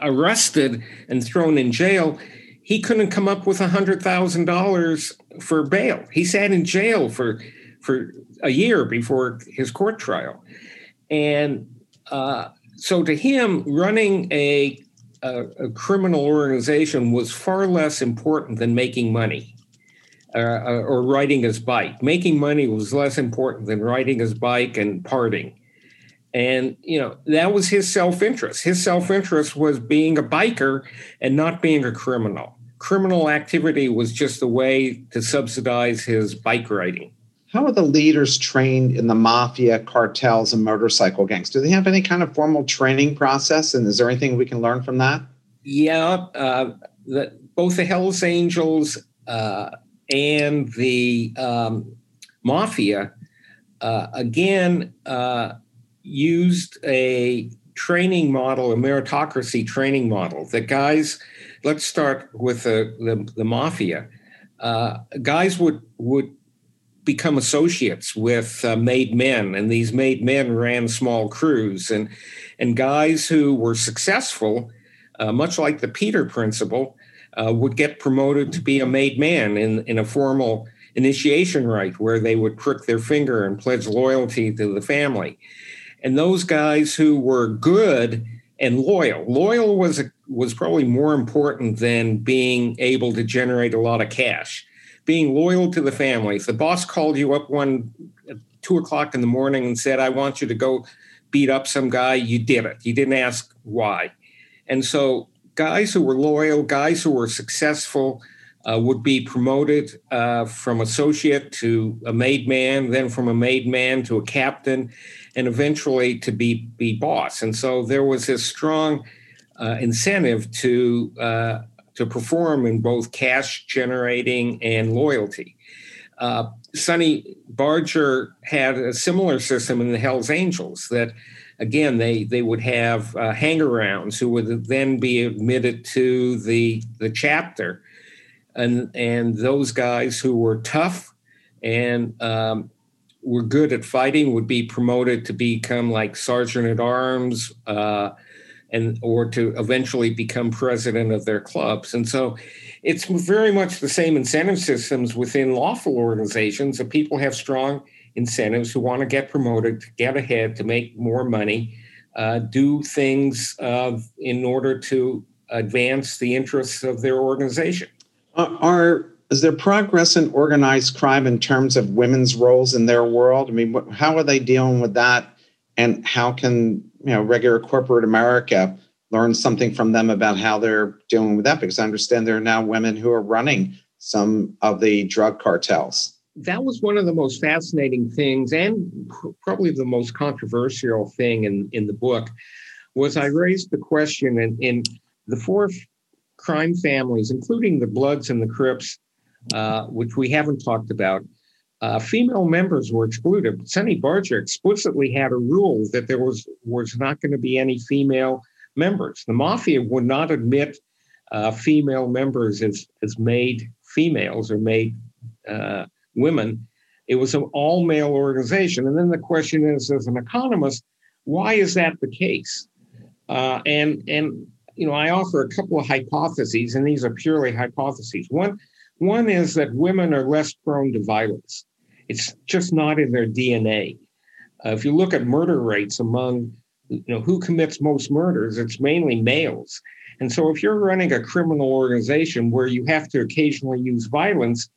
Speaker 2: arrested and thrown in jail, he couldn't come up with hundred thousand dollars for bail. He sat in jail for for a year before his court trial, and uh, so to him, running a, a, a, criminal organization was far less important than making money uh, uh, or riding his bike. Making money was less important than riding his bike and partying. And, you know, that was his self interest. His self interest was being a biker and not being a criminal. Criminal activity was just a way to subsidize his bike riding
Speaker 1: how are the leaders trained in the mafia, cartels, and motorcycle gangs? Do they have any kind of formal training process? And is there anything we can learn from that?
Speaker 2: Yeah, uh, the, both the Hells Angels uh, and the um, mafia, uh, again, uh, used a training model, a meritocracy training model. that guys, let's start with the, the, the mafia. Uh, guys would would become associates with uh, made men, and these made men ran small crews, and and guys who were successful, uh, much like the Peter principle, uh, would get promoted to be a made man in in a formal initiation rite where they would prick their finger and pledge loyalty to the family, and those guys who were good and loyal. Loyal was was probably more important than being able to generate a lot of cash being loyal to the family. If the boss called you up one at two o'clock in the morning and said, I want you to go beat up some guy, you did it. You didn't ask why. And so guys who were loyal, guys who were successful, uh, would be promoted uh, from associate to a made man, then from a made man to a captain, and eventually to be be boss. And so there was this strong uh, incentive to uh, to perform in both cash generating and loyalty. Uh, Sonny Barger had a similar system in the Hells Angels that, again, they they would have uh, hang-arounds who would then be admitted to the the chapter, and and those guys who were tough and um, were good at fighting would be promoted to become like sergeant at arms. Uh, and or to eventually become president of their clubs. And so it's very much the same incentive systems within lawful organizations that people have strong incentives who want to get promoted, to get ahead, to make more money, uh, do things uh, in order to advance the interests of their organization.
Speaker 1: Are is there progress in organized crime in terms of women's roles in their world? I mean, how are they dealing with that, and how can you know regular corporate America learn something from them about how they're dealing with that because I understand there are now women who are running some of the drug cartels.
Speaker 2: That was one of the most fascinating things and pr- probably the most controversial thing in, in the book was I raised the question in, in the four crime families, including the Bloods and the Crips, uh, which we haven't talked about, uh, female members were excluded. Sonny Barger explicitly had a rule that there was was not going to be any female members. The mafia would not admit uh, female members as, as made females or made uh, women. It was an all male organization. And then the question is, as an economist, why is that the case? Uh, and and you know, I offer a couple of hypotheses, and these are purely hypotheses. One one is that women are less prone to violence. It's just not in their DNA. Uh, if you look at murder rates among you know who commits most murders it's mainly males and so if you're running a criminal organization where you have to occasionally use violence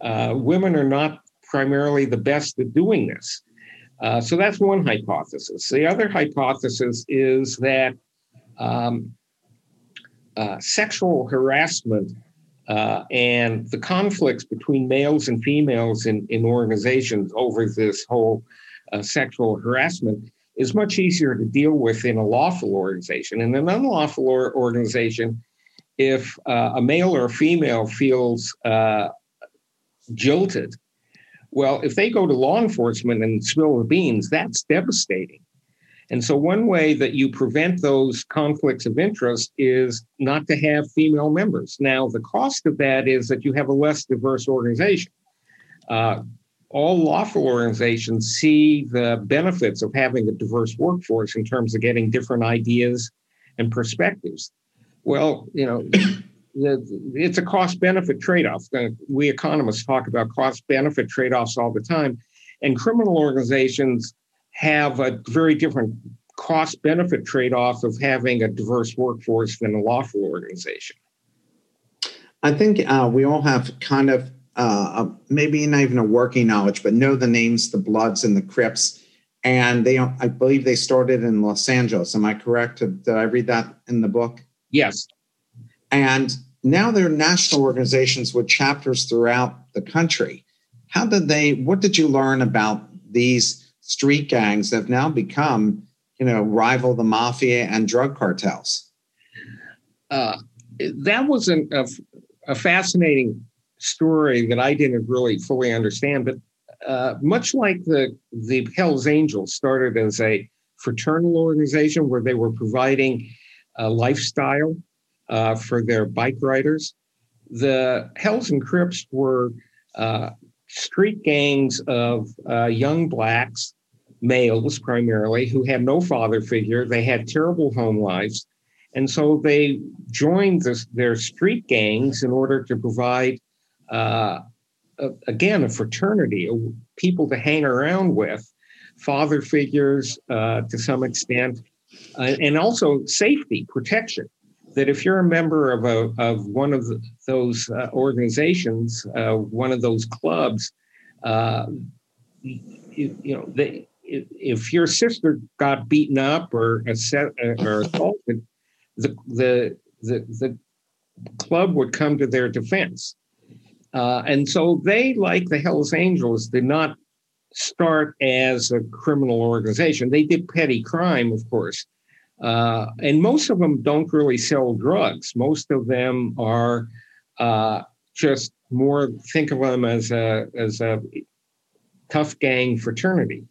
Speaker 2: uh, women are not primarily the best at doing this uh, so that's one hypothesis the other hypothesis is that um, uh, sexual harassment uh, and the conflicts between males and females in, in organizations over this whole uh, sexual harassment is much easier to deal with in a lawful organization. In an unlawful or- organization, if uh, a male or a female feels uh, jilted, well, if they go to law enforcement and spill the beans, that's devastating. And so, one way that you prevent those conflicts of interest is not to have female members. Now, the cost of that is that you have a less diverse organization. Uh, all lawful organizations see the benefits of having a diverse workforce in terms of getting different ideas and perspectives. Well, you know, it's a cost benefit trade off. Uh, we economists talk about cost benefit trade offs all the time, and criminal organizations have a very different cost benefit trade off of having a diverse workforce than a lawful organization.
Speaker 1: I think uh, we all have kind of uh, maybe not even a working knowledge, but know the names, the Bloods and the Crips. And they, I believe they started in Los Angeles. Am I correct? Did I read that in the book?
Speaker 2: Yes.
Speaker 1: And now they're national organizations with chapters throughout the country. How did they, what did you learn about these street gangs have now become, you know, rival the mafia and drug cartels?
Speaker 2: Uh, that was an, a, a fascinating story that I didn't really fully understand. But uh, much like the the Hell's Angels started as a fraternal organization where they were providing a lifestyle uh, for their bike riders, the Hells and Crips were uh, street gangs of uh, young blacks, males primarily, who had no father figure. They had terrible home lives. And so they joined this, their street gangs in order to provide uh, again, a fraternity, people to hang around with, father figures uh, to some extent, uh, and also safety, protection. That if you're a member of a of one of those uh, organizations, uh, one of those clubs, uh, you, you, know, they, if your sister got beaten up or or assaulted, the the the the club would come to their defense. Uh, and so they, like the Hells Angels, did not start as a criminal organization. They did petty crime, of course. Uh, and most of them don't really sell drugs. Most of them are uh, just more think of them as a as a tough gang fraternity.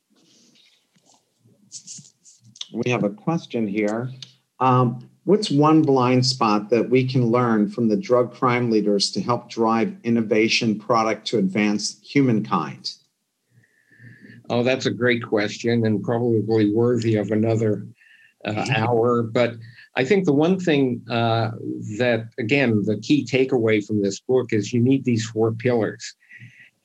Speaker 1: We have a question here. Um, what's one blind spot that we can learn from the drug crime leaders to help drive innovation product to advance humankind?
Speaker 2: Oh, that's a great question and probably worthy of another uh, hour. But I think the one thing uh, that, again, the key takeaway from this book is you need these four pillars.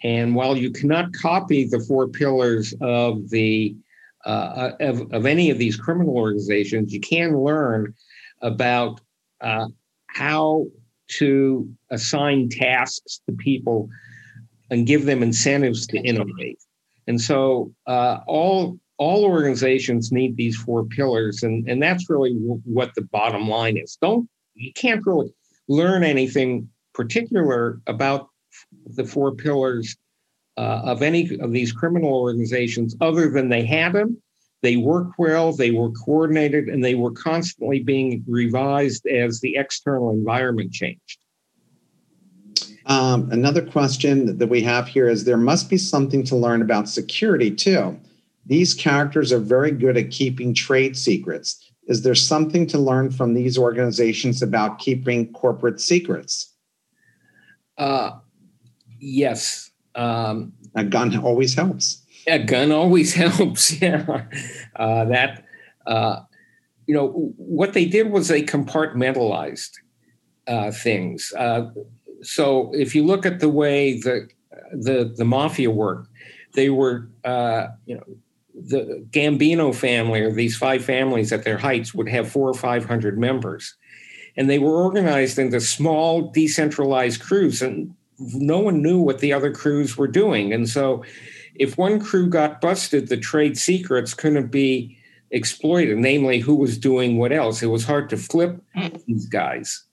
Speaker 2: And while you cannot copy the four pillars of the uh, of, of any of these criminal organizations, you can learn about uh, how to assign tasks to people and give them incentives to innovate. And so uh, all all organizations need these four pillars, and and that's really w- what the bottom line is. Don't you can't really learn anything particular about the four pillars uh, of any of these criminal organizations other than they had them. They worked well, they were coordinated, and they were constantly being revised as the external environment changed.
Speaker 1: Um, another question that we have here is there must be something to learn about security too. These characters are very good at keeping trade secrets. Is there something to learn from these organizations about keeping corporate secrets?
Speaker 2: Uh, yes. Um,
Speaker 1: a gun always helps.
Speaker 2: A gun always helps. Yeah. Uh, that, uh, you know, what they did was they compartmentalized uh, things. Uh, so if you look at the way the the the mafia worked, they were uh, you know the Gambino family or these five families at their heights would have four or five hundred members, and they were organized into small decentralized crews, and no one knew what the other crews were doing, and so if one crew got busted, the trade secrets couldn't be exploited, namely who was doing what else. It was hard to flip these guys.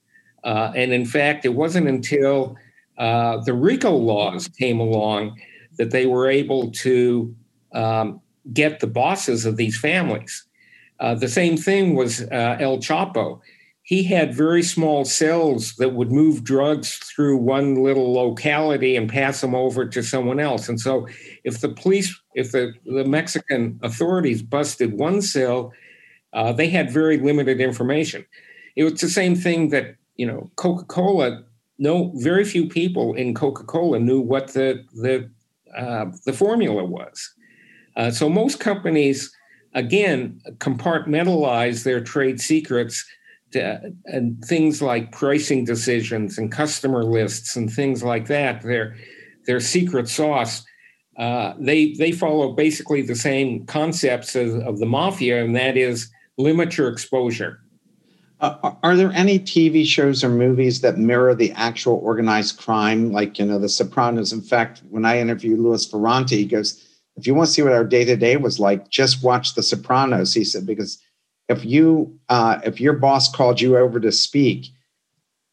Speaker 2: Uh, and in fact, it wasn't until uh, the RICO laws came along that they were able to um, get the bosses of these families. Uh, the same thing was uh, El Chapo. He had very small cells that would move drugs through one little locality and pass them over to someone else. And so, if the police, if the, the Mexican authorities busted one cell, uh, they had very limited information. It was the same thing that you know, Coca Cola. No, very few people in Coca Cola knew what the the uh, the formula was. Uh, so most companies, again, compartmentalize their trade secrets to, and things like pricing decisions and customer lists and things like that. Their their secret sauce. Uh, they they follow basically the same concepts as, of the mafia, and that is limit your exposure.
Speaker 1: Uh, are there any TV shows or movies that mirror the actual organized crime, like you know The Sopranos? In fact, when I interviewed Louis Ferrante, he goes, "If you want to see what our day to day was like, just watch The Sopranos." He said because if you uh, if your boss called you over to speak,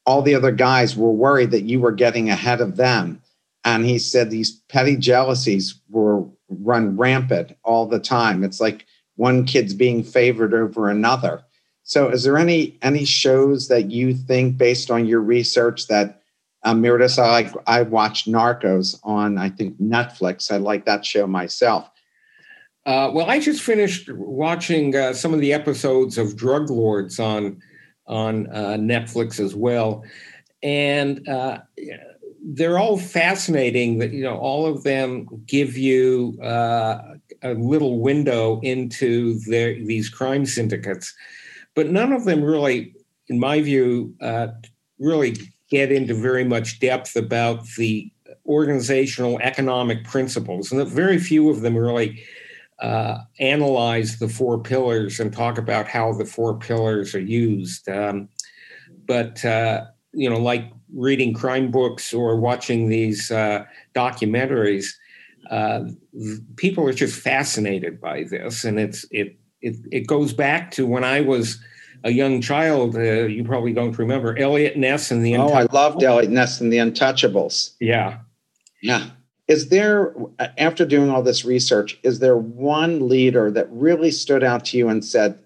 Speaker 1: all the other guys were worried that you were getting ahead of them, and he said these petty jealousies were run rampant all the time. It's like one kid's being favored over another so, is there any any shows that you think, based on your research, that um, Meredith? I I watched Narcos on I think Netflix. I like that show myself.
Speaker 2: Uh, well, I just finished watching uh, some of the episodes of Drug Lords on on uh, Netflix as well, and uh, they're all fascinating. That you know, all of them give you uh, a little window into their these crime syndicates but none of them really, in my view, really get into very much depth about the organizational economic principles, and very few of them really uh, analyze the four pillars and talk about how the four pillars are used. Um, but uh, you know, like reading crime books or watching these uh, documentaries, uh, people are just fascinated by this, and it's it it, it goes back to when I was a young child. Uh, you probably don't remember Eliot Ness and the.
Speaker 1: Oh, I loved Eliot Ness and the Untouchables.
Speaker 2: Yeah,
Speaker 1: yeah. Is there, after doing all this research, is there one leader that really stood out to you and said,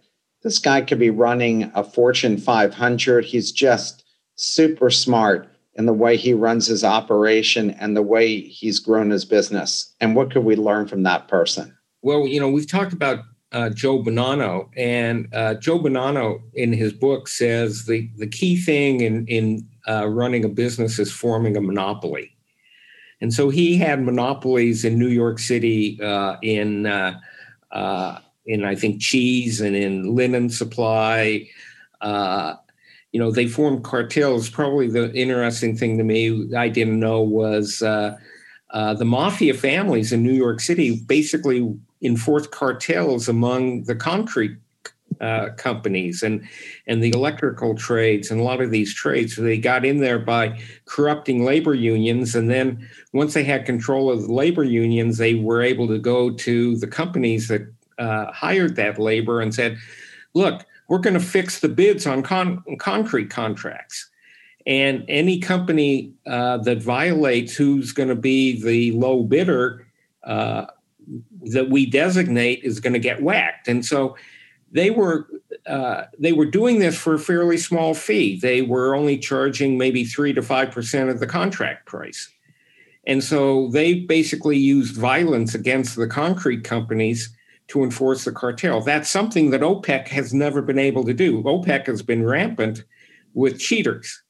Speaker 1: "This guy could be running a Fortune 500. He's just super smart, in the way he runs his operation and the way he's grown his business? And what could we learn from that person?
Speaker 2: Well, you know, we've talked about uh, Joe Bonanno, and uh, Joe Bonanno in his book says the, the key thing in, in uh, running a business is forming a monopoly. And so he had monopolies in New York City, uh, in uh, uh, in I think cheese and in linen supply. you know, they formed cartels. Probably the interesting thing to me I didn't know was the mafia families in New York City basically enforced cartels among the concrete uh, companies and and the electrical trades and a lot of these trades. So they got in there by corrupting labor unions, and then once they had control of the labor unions, they were able to go to the companies that uh, hired that labor and said, "Look, we're going to fix the bids on con- concrete contracts." And any company uh, that violates who's going to be the low bidder uh, that we designate is going to get whacked. And so they were uh, they were doing this for a fairly small fee. They were only charging maybe three to five percent of the contract price, and so they basically used violence against the concrete companies to enforce the cartel. That's something that OPEC has never been able to do. OPEC has been rampant with cheaters.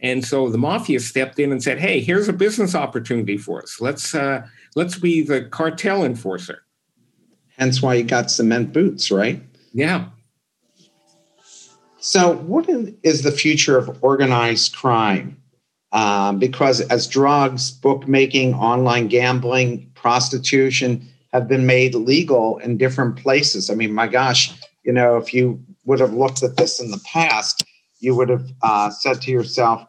Speaker 2: And so the mafia stepped in and said, "Hey, here's a business opportunity for us. Let's uh, let's be the cartel enforcer."
Speaker 1: Hence, why you got cement boots, right?
Speaker 2: Yeah.
Speaker 1: So, what is the future of organized crime? Um, because as drugs, bookmaking, online gambling, prostitution have been made legal in different places. I mean, my gosh, you know, if you would have looked at this in the past, you would have uh, said to yourself,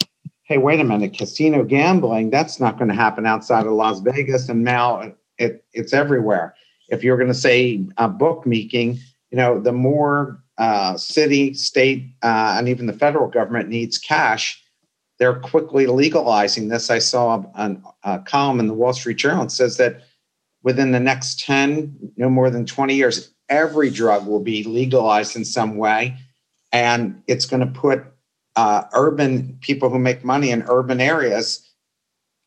Speaker 1: hey, wait a minute, casino gambling, that's not going to happen outside of Las Vegas. And now it, it's everywhere. If you're going to say uh, bookmaking, you know, the more uh, city, state, uh, and even the federal government needs cash, they're quickly legalizing this. I saw a, a column in the Wall Street Journal that says that within the next 10, no more than 20 years, every drug will be legalized in some way. And it's going to put uh, urban people who make money in urban areas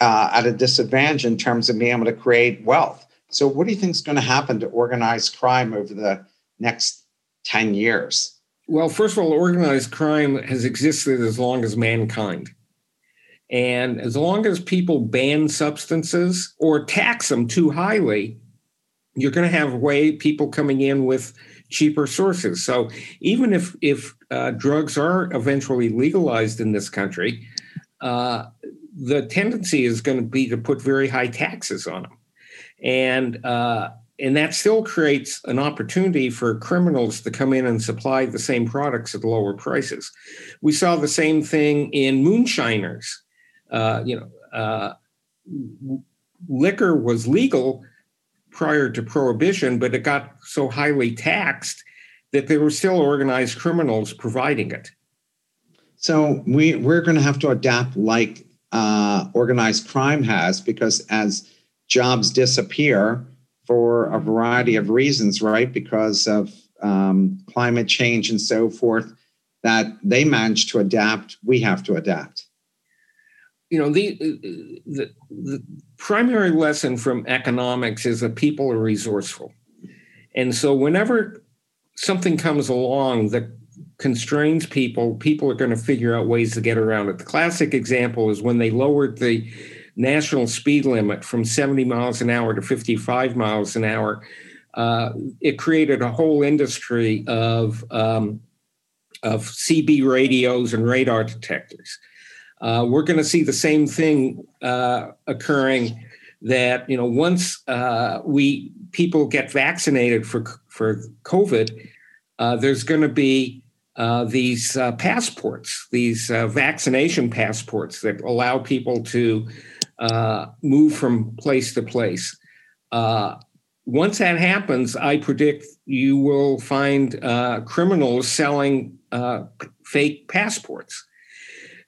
Speaker 1: uh, at a disadvantage in terms of being able to create wealth. So, what do you think is going to happen to organized crime over the next 10 years?
Speaker 2: Well, first of all, organized crime has existed as long as mankind. And as long as people ban substances or tax them too highly, you're going to have way people coming in with cheaper sources. So even if if uh, drugs are eventually legalized in this country, uh, the tendency is going to be to put very high taxes on them, and uh, and that still creates an opportunity for criminals to come in and supply the same products at lower prices. We saw the same thing in moonshiners. Uh, you know, uh, liquor was legal prior to prohibition, but it got so highly taxed that there were still organized criminals providing it.
Speaker 1: So we we're going to have to adapt like uh, organized crime has, because as jobs disappear, for a variety of reasons, right? Because of um, climate change and so forth, that they manage to adapt, we have to adapt.
Speaker 2: You know, the, the, the primary lesson from economics is that people are resourceful. And so, whenever something comes along that constrains people, people are going to figure out ways to get around it. The classic example is when they lowered the national speed limit from 70 miles an hour to 55 miles an hour, uh, it created a whole industry of, um, of CB radios and radar detectors. Uh, we're going to see the same thing uh, occurring that you know once uh, we people get vaccinated for for COVID, uh, there's going to be uh, these uh, passports, these vaccination passports that allow people to move from place to place. Once that happens, I predict you will find criminals selling fake passports.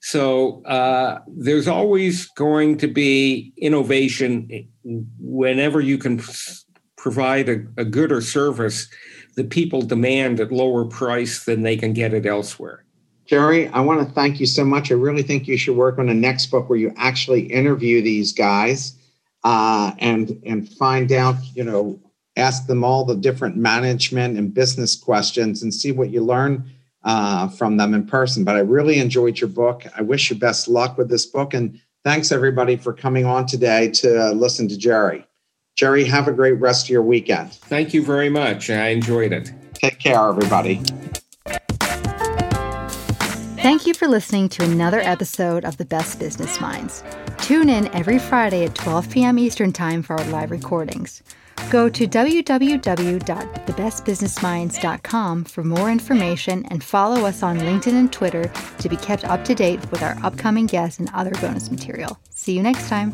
Speaker 2: So uh, there's always going to be innovation whenever you can provide a, a good or service that people demand at lower price than they can get it elsewhere.
Speaker 1: Jerry, I want to thank you so much. I really think you should work on a next book where you actually interview these guys uh, and and find out, you know, ask them all the different management and business questions and see what you learn uh, from them in person. But I really enjoyed your book. I wish you best luck with this book. And thanks everybody for coming on today to listen to Jerry. Jerry, have a great rest of your weekend.
Speaker 2: Thank you very much. I enjoyed it.
Speaker 1: Take care, everybody.
Speaker 3: Thank you for listening to another episode of The Best Business Minds. Tune in every Friday at 12 p.m. Eastern Time for our live recordings. Go to www.thebestbusinessminds.com for more information and follow us on LinkedIn and Twitter to be kept up to date with our upcoming guests and other bonus material. See you next time.